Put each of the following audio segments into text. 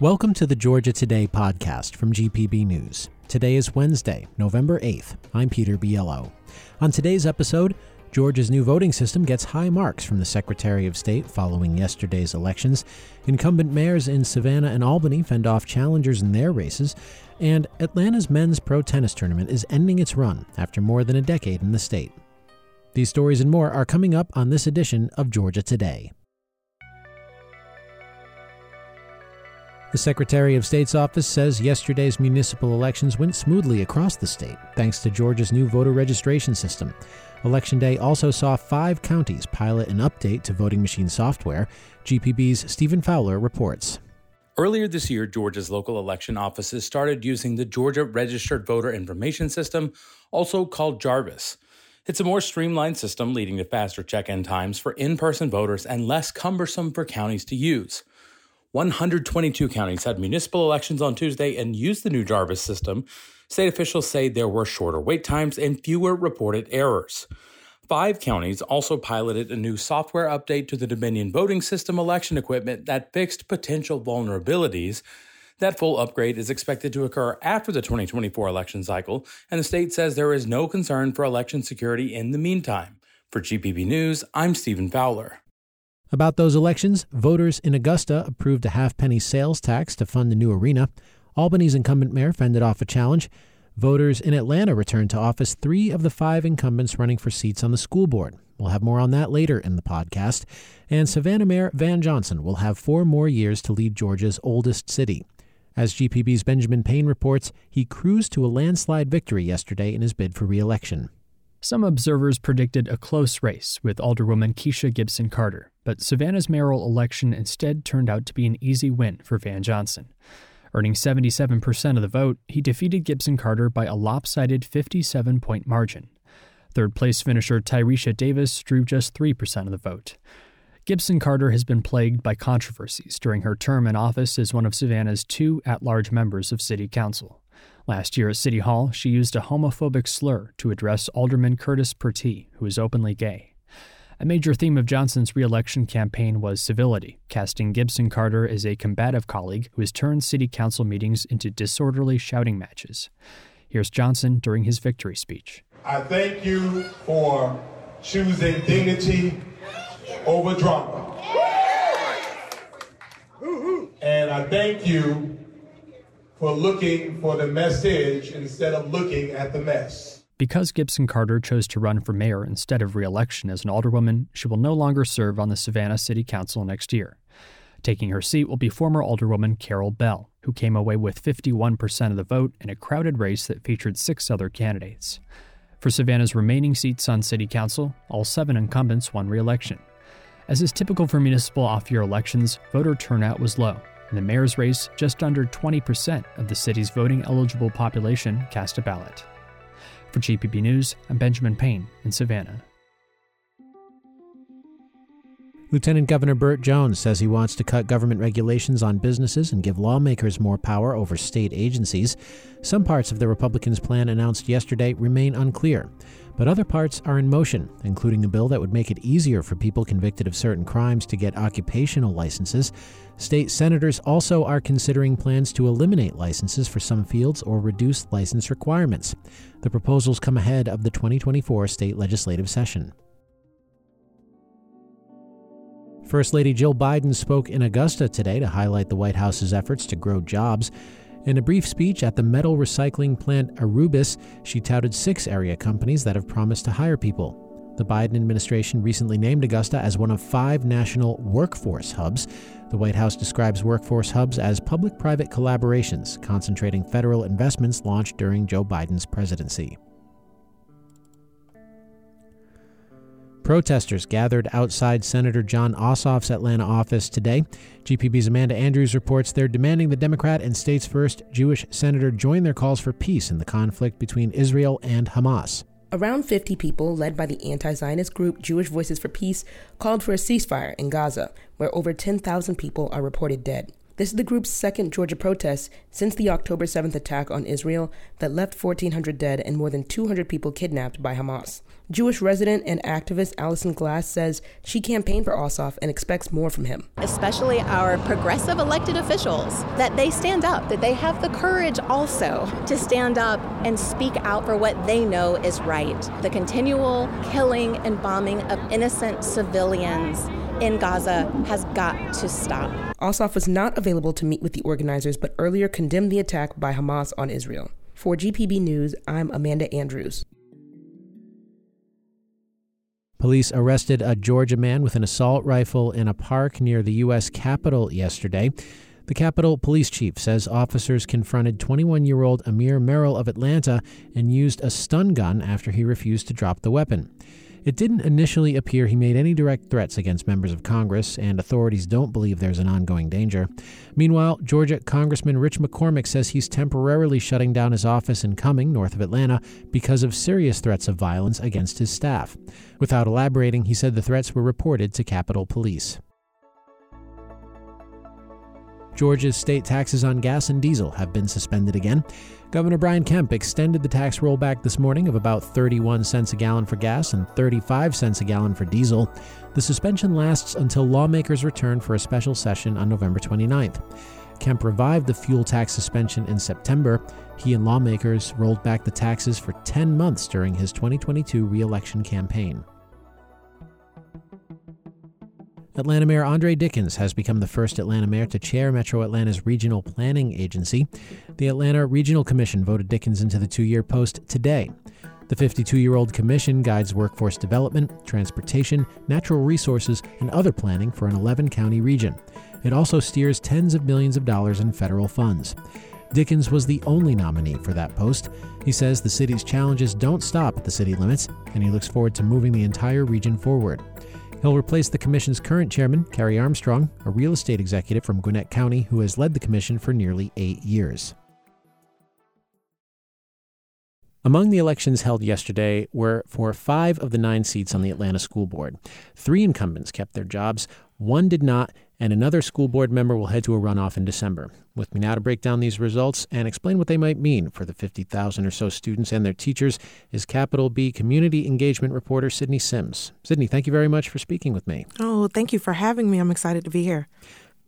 Welcome to the Georgia Today podcast from GPB News. Today is Wednesday, November 8th. I'm Peter Biello. On today's episode, Georgia's new voting system gets high marks from the Secretary of State following yesterday's elections. Incumbent mayors in Savannah and Albany fend off challengers in their races. And Atlanta's men's pro tennis tournament is ending its run after more than a decade in the state. These stories and more are coming up on this edition of Georgia Today. The Secretary of State's office says yesterday's municipal elections went smoothly across the state thanks to Georgia's new voter registration system. Election Day also saw five counties pilot an update to voting machine software. GPB's Stephen Fowler reports. Earlier this year, Georgia's local election offices started using the Georgia Registered Voter Information System, also called JARVIS. It's a more streamlined system leading to faster check in times for in person voters and less cumbersome for counties to use. 122 counties had municipal elections on Tuesday and used the new Jarvis system. State officials say there were shorter wait times and fewer reported errors. Five counties also piloted a new software update to the Dominion voting system election equipment that fixed potential vulnerabilities. That full upgrade is expected to occur after the 2024 election cycle, and the state says there is no concern for election security in the meantime. For GPB News, I'm Stephen Fowler. About those elections, voters in Augusta approved a halfpenny sales tax to fund the new arena. Albany's incumbent mayor fended off a challenge. Voters in Atlanta returned to office three of the five incumbents running for seats on the school board. We'll have more on that later in the podcast. And Savannah Mayor Van Johnson will have four more years to lead Georgia's oldest city. As GPB's Benjamin Payne reports, he cruised to a landslide victory yesterday in his bid for re election. Some observers predicted a close race with Alderwoman Kesha Gibson Carter, but Savannah's mayoral election instead turned out to be an easy win for Van Johnson. Earning 77% of the vote, he defeated Gibson Carter by a lopsided 57 point margin. Third place finisher Tyresha Davis drew just 3% of the vote. Gibson Carter has been plagued by controversies during her term in office as one of Savannah's two at large members of City Council. Last year at City Hall, she used a homophobic slur to address Alderman Curtis Pertee, who is openly gay. A major theme of Johnson's reelection campaign was civility, casting Gibson Carter as a combative colleague who has turned city council meetings into disorderly shouting matches. Here's Johnson during his victory speech. I thank you for choosing dignity over drama. And I thank you for looking for the message instead of looking at the mess. Because Gibson Carter chose to run for mayor instead of reelection as an alderwoman, she will no longer serve on the Savannah City Council next year. Taking her seat will be former alderwoman Carol Bell, who came away with 51% of the vote in a crowded race that featured six other candidates. For Savannah's remaining seats on City Council, all seven incumbents won reelection. As is typical for municipal off year elections, voter turnout was low, in the mayor's race, just under 20% of the city's voting eligible population cast a ballot. For GPB News, I'm Benjamin Payne in Savannah. Lieutenant Governor Burt Jones says he wants to cut government regulations on businesses and give lawmakers more power over state agencies. Some parts of the Republicans' plan announced yesterday remain unclear, but other parts are in motion, including a bill that would make it easier for people convicted of certain crimes to get occupational licenses. State senators also are considering plans to eliminate licenses for some fields or reduce license requirements. The proposals come ahead of the 2024 state legislative session. First Lady Jill Biden spoke in Augusta today to highlight the White House's efforts to grow jobs. In a brief speech at the metal recycling plant Aurubis, she touted six area companies that have promised to hire people. The Biden administration recently named Augusta as one of five national workforce hubs. The White House describes workforce hubs as public private collaborations, concentrating federal investments launched during Joe Biden's presidency. Protesters gathered outside Senator Jon Ossoff's Atlanta office today. GPB's Amanda Andrews reports they're demanding the Democrat and state's first Jewish senator join their calls for peace in the conflict between Israel and Hamas. Around 50 people, led by the anti Zionist group Jewish Voices for Peace, called for a ceasefire in Gaza, where over 10,000 people are reported dead. This is the group's second Georgia protest since the October 7th attack on Israel that left 1,400 dead and more than 200 people kidnapped by Hamas. Jewish resident and activist Allison Glass says she campaigned for Ossoff and expects more from him. Especially our progressive elected officials, that they stand up, that they have the courage also to stand up and speak out for what they know is right. The continual killing and bombing of innocent civilians in Gaza has got to stop. Ossoff was not available to meet with the organizers, but earlier condemned the attack by Hamas on Israel. For GPB News, I'm Amanda Andrews. Police arrested a Georgia man with an assault rifle in a park near the U.S. Capitol yesterday. The Capitol Police Chief says officers confronted 21 year old Amir Merrill of Atlanta and used a stun gun after he refused to drop the weapon. It didn't initially appear he made any direct threats against members of Congress, and authorities don't believe there's an ongoing danger. Meanwhile, Georgia Congressman Rich McCormick says he's temporarily shutting down his office in Cumming, north of Atlanta, because of serious threats of violence against his staff. Without elaborating, he said the threats were reported to Capitol Police. Georgia's state taxes on gas and diesel have been suspended again. Governor Brian Kemp extended the tax rollback this morning of about 31 cents a gallon for gas and 35 cents a gallon for diesel. The suspension lasts until lawmakers return for a special session on November 29th. Kemp revived the fuel tax suspension in September. He and lawmakers rolled back the taxes for 10 months during his 2022 reelection campaign. Atlanta Mayor Andre Dickens has become the first Atlanta mayor to chair Metro Atlanta's regional planning agency. The Atlanta Regional Commission voted Dickens into the two year post today. The 52 year old commission guides workforce development, transportation, natural resources, and other planning for an 11 county region. It also steers tens of millions of dollars in federal funds. Dickens was the only nominee for that post. He says the city's challenges don't stop at the city limits, and he looks forward to moving the entire region forward. He'll replace the commission's current chairman, Kerry Armstrong, a real estate executive from Gwinnett County who has led the commission for nearly eight years. Among the elections held yesterday were for five of the nine seats on the Atlanta School Board. Three incumbents kept their jobs, one did not, and another school board member will head to a runoff in December. With me now to break down these results and explain what they might mean for the 50,000 or so students and their teachers is Capital B community engagement reporter Sydney Sims. Sydney, thank you very much for speaking with me. Oh, thank you for having me. I'm excited to be here.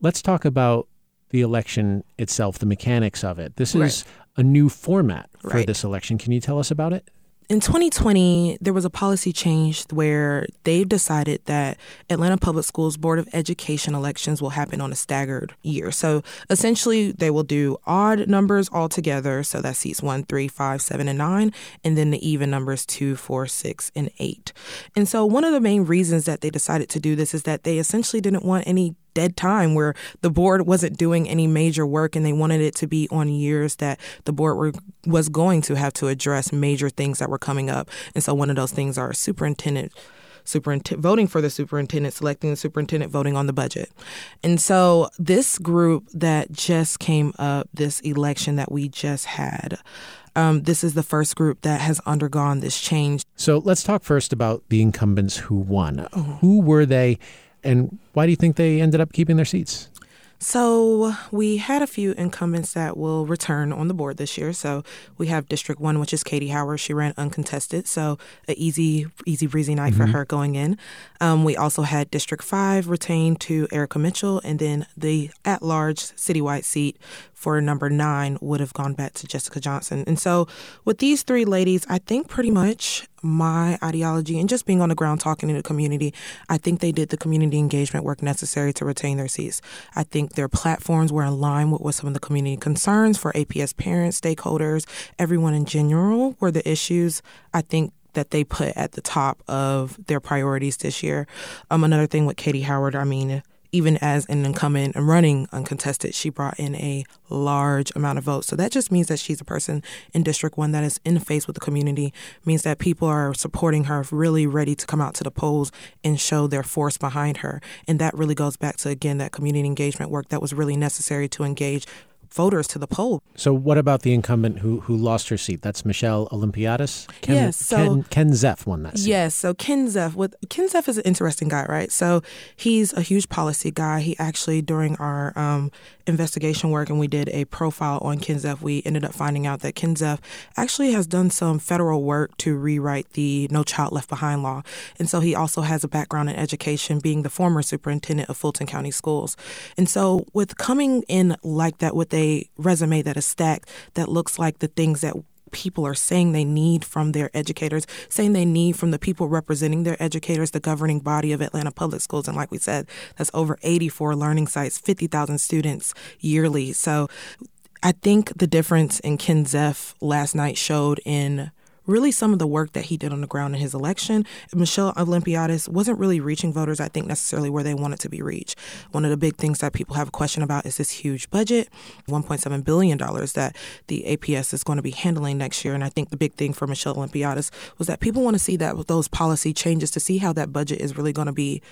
Let's talk about the election itself, the mechanics of it. This is right. A new format for right. this election. Can you tell us about it? in 2020, there was a policy change where they've decided that Atlanta Public Schools Board of Education elections will happen on a staggered year. So essentially, they will do odd numbers all together. So that seats one, three, five, seven, and nine, and then the even numbers two, four, six, and eight. And so one of the main reasons that they decided to do this is that they essentially didn't want any dead time where the board wasn't doing any major work and they wanted it to be on years that the board were, was going to have to address major things that were coming up. And so one of those things are superintendent superintendent voting for the superintendent, selecting the superintendent, voting on the budget. And so this group that just came up, this election that we just had, um, this is the first group that has undergone this change. So let's talk first about the incumbents who won. Who were they? And why do you think they ended up keeping their seats? So we had a few incumbents that will return on the board this year. So we have District One, which is Katie Howard. She ran uncontested, so an easy, easy breezy night mm-hmm. for her going in. Um, we also had District Five retained to Erica Mitchell, and then the at-large citywide seat for number nine would have gone back to Jessica Johnson. And so, with these three ladies, I think pretty much my ideology and just being on the ground talking to the community, I think they did the community engagement work necessary to retain their seats. I think their platforms were in line with what some of the community concerns for APS parents, stakeholders, everyone in general were the issues I think that they put at the top of their priorities this year. Um, another thing with Katie Howard, I mean, even as an incumbent and running uncontested, she brought in a large amount of votes. So that just means that she's a person in District 1 that is in face with the community, means that people are supporting her, really ready to come out to the polls and show their force behind her. And that really goes back to, again, that community engagement work that was really necessary to engage voters to the poll. So, what about the incumbent who who lost her seat? That's Michelle Olympiadis. Ken, yes, so Ken, Ken Zeff won that seat. Yes, so Ken Zeff. With Ken Zeff is an interesting guy, right? So he's a huge policy guy. He actually during our um, investigation work and we did a profile on Ken Zeff, we ended up finding out that Ken Zeff actually has done some federal work to rewrite the No Child Left Behind law, and so he also has a background in education, being the former superintendent of Fulton County Schools. And so with coming in like that with a resume that is stacked, that looks like the things that people are saying they need from their educators, saying they need from the people representing their educators, the governing body of Atlanta Public Schools. And like we said, that's over 84 learning sites, 50,000 students yearly. So I think the difference in Ken Zeff last night showed in really some of the work that he did on the ground in his election. Michelle Olympiadis wasn't really reaching voters, I think, necessarily where they wanted to be reached. One of the big things that people have a question about is this huge budget, $1.7 billion that the APS is going to be handling next year. And I think the big thing for Michelle Olympiadis was that people want to see that with those policy changes to see how that budget is really going to be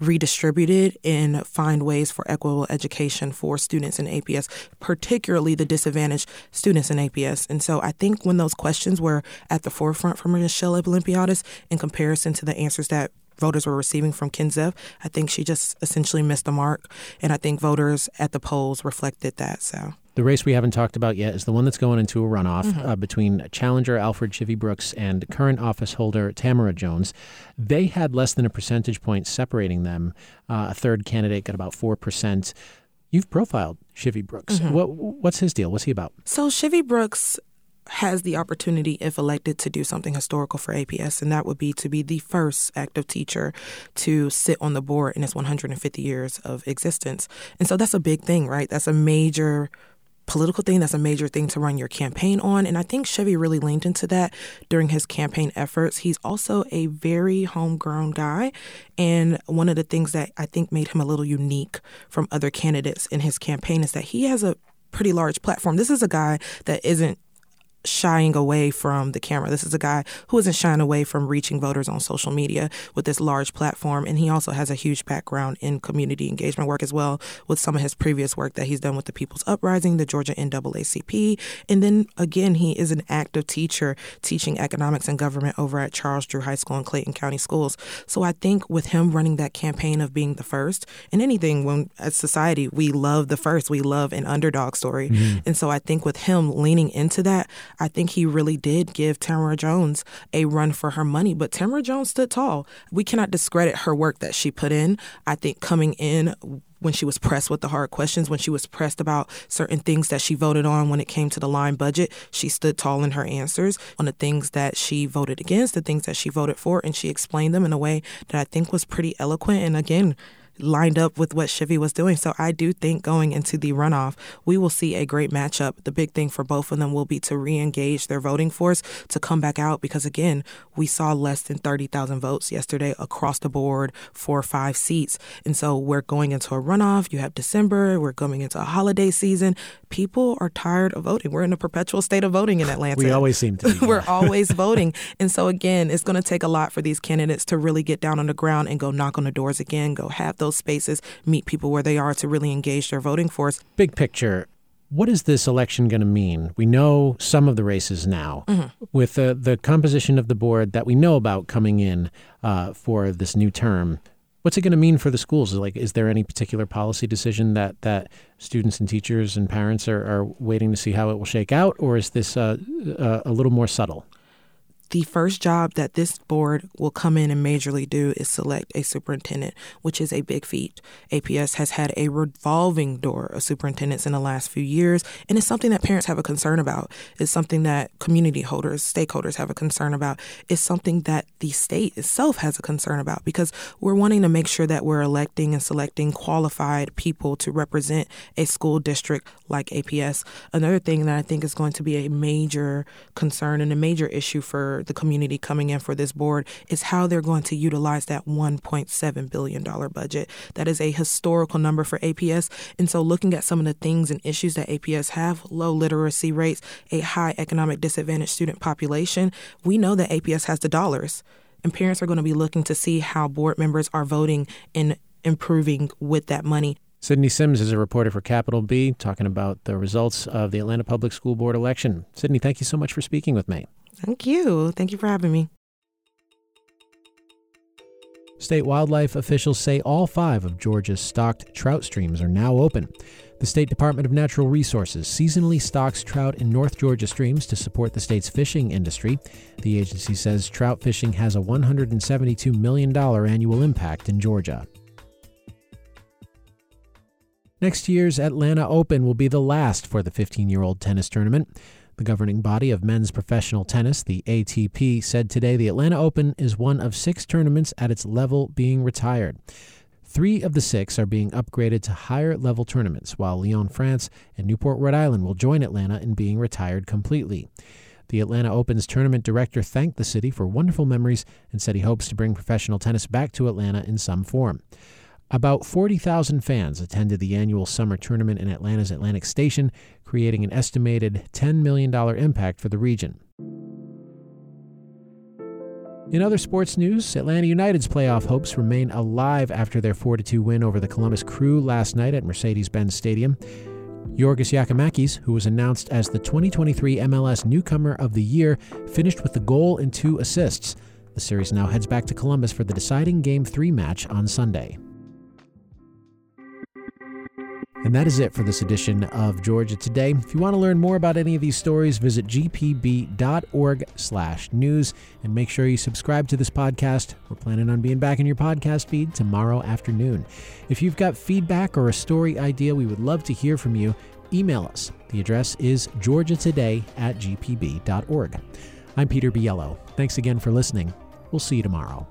redistributed and find ways for equitable education for students in APS, particularly the disadvantaged students in APS. And so I think when those questions were at the forefront for Michelle Olympiadis in comparison to the answers that voters were receiving from Ken Zeff, I think she just essentially missed the mark. And I think voters at the polls reflected that. So. The race we haven't talked about yet is the one that's going into a runoff mm-hmm. uh, between challenger Alfred Shivy Brooks and current office holder Tamara Jones. They had less than a percentage point separating them. Uh, a third candidate got about 4%. You've profiled Shivy Brooks. Mm-hmm. What, what's his deal? What's he about? So, Shivy Brooks has the opportunity, if elected, to do something historical for APS, and that would be to be the first active teacher to sit on the board in its 150 years of existence. And so that's a big thing, right? That's a major political thing that's a major thing to run your campaign on. And I think Chevy really leaned into that during his campaign efforts. He's also a very homegrown guy. And one of the things that I think made him a little unique from other candidates in his campaign is that he has a pretty large platform. This is a guy that isn't shying away from the camera. This is a guy who isn't shying away from reaching voters on social media with this large platform. And he also has a huge background in community engagement work as well, with some of his previous work that he's done with the People's Uprising, the Georgia NAACP. And then again, he is an active teacher teaching economics and government over at Charles Drew High School and Clayton County Schools. So I think with him running that campaign of being the first in anything, when as society, we love the first, we love an underdog story. Mm-hmm. And so I think with him leaning into that, I think he really did give Tamara Jones a run for her money, but Tamara Jones stood tall. We cannot discredit her work that she put in. I think coming in when she was pressed with the hard questions, when she was pressed about certain things that she voted on when it came to the line budget, she stood tall in her answers on the things that she voted against, the things that she voted for, and she explained them in a way that I think was pretty eloquent. And again, lined up with what Shivy was doing. So I do think going into the runoff, we will see a great matchup. The big thing for both of them will be to re engage their voting force to come back out because, again, we saw less than 30,000 votes yesterday across the board for five seats. And so we're going into a runoff. You have December, we're going into a holiday season. People are tired of voting. We're in a perpetual state of voting in Atlanta. we always seem to we're always voting. And so, again, it's going to take a lot for these candidates to really get down on the ground and go knock on the doors again, go have those those spaces, meet people where they are to really engage their voting force. Big picture, what is this election going to mean? We know some of the races now. Mm-hmm. With the, the composition of the board that we know about coming in uh, for this new term, what's it going to mean for the schools? Like, is there any particular policy decision that, that students and teachers and parents are, are waiting to see how it will shake out, or is this uh, uh, a little more subtle? The first job that this board will come in and majorly do is select a superintendent, which is a big feat. APS has had a revolving door of superintendents in the last few years, and it's something that parents have a concern about. It's something that community holders, stakeholders have a concern about. It's something that the state itself has a concern about because we're wanting to make sure that we're electing and selecting qualified people to represent a school district like APS. Another thing that I think is going to be a major concern and a major issue for the community coming in for this board is how they're going to utilize that $1.7 billion budget. That is a historical number for APS. And so, looking at some of the things and issues that APS have low literacy rates, a high economic disadvantaged student population we know that APS has the dollars. And parents are going to be looking to see how board members are voting and improving with that money. Sydney Sims is a reporter for Capital B talking about the results of the Atlanta Public School Board election. Sydney, thank you so much for speaking with me. Thank you. Thank you for having me. State wildlife officials say all five of Georgia's stocked trout streams are now open. The State Department of Natural Resources seasonally stocks trout in North Georgia streams to support the state's fishing industry. The agency says trout fishing has a $172 million annual impact in Georgia. Next year's Atlanta Open will be the last for the 15 year old tennis tournament. The governing body of men's professional tennis, the ATP, said today the Atlanta Open is one of six tournaments at its level being retired. Three of the six are being upgraded to higher level tournaments, while Lyon, France, and Newport, Rhode Island will join Atlanta in being retired completely. The Atlanta Open's tournament director thanked the city for wonderful memories and said he hopes to bring professional tennis back to Atlanta in some form. About 40,000 fans attended the annual summer tournament in Atlanta's Atlantic Station, creating an estimated $10 million impact for the region. In other sports news, Atlanta United's playoff hopes remain alive after their 4 2 win over the Columbus Crew last night at Mercedes Benz Stadium. Giorgos Giakoumakis, who was announced as the 2023 MLS Newcomer of the Year, finished with a goal and two assists. The series now heads back to Columbus for the deciding Game 3 match on Sunday. And that is it for this edition of Georgia Today. If you want to learn more about any of these stories, visit gpb.org/news and make sure you subscribe to this podcast. We're planning on being back in your podcast feed tomorrow afternoon. If you've got feedback or a story idea, we would love to hear from you. Email us. The address is georgiatoday at gpb.org. I'm Peter Biello. Thanks again for listening. We'll see you tomorrow.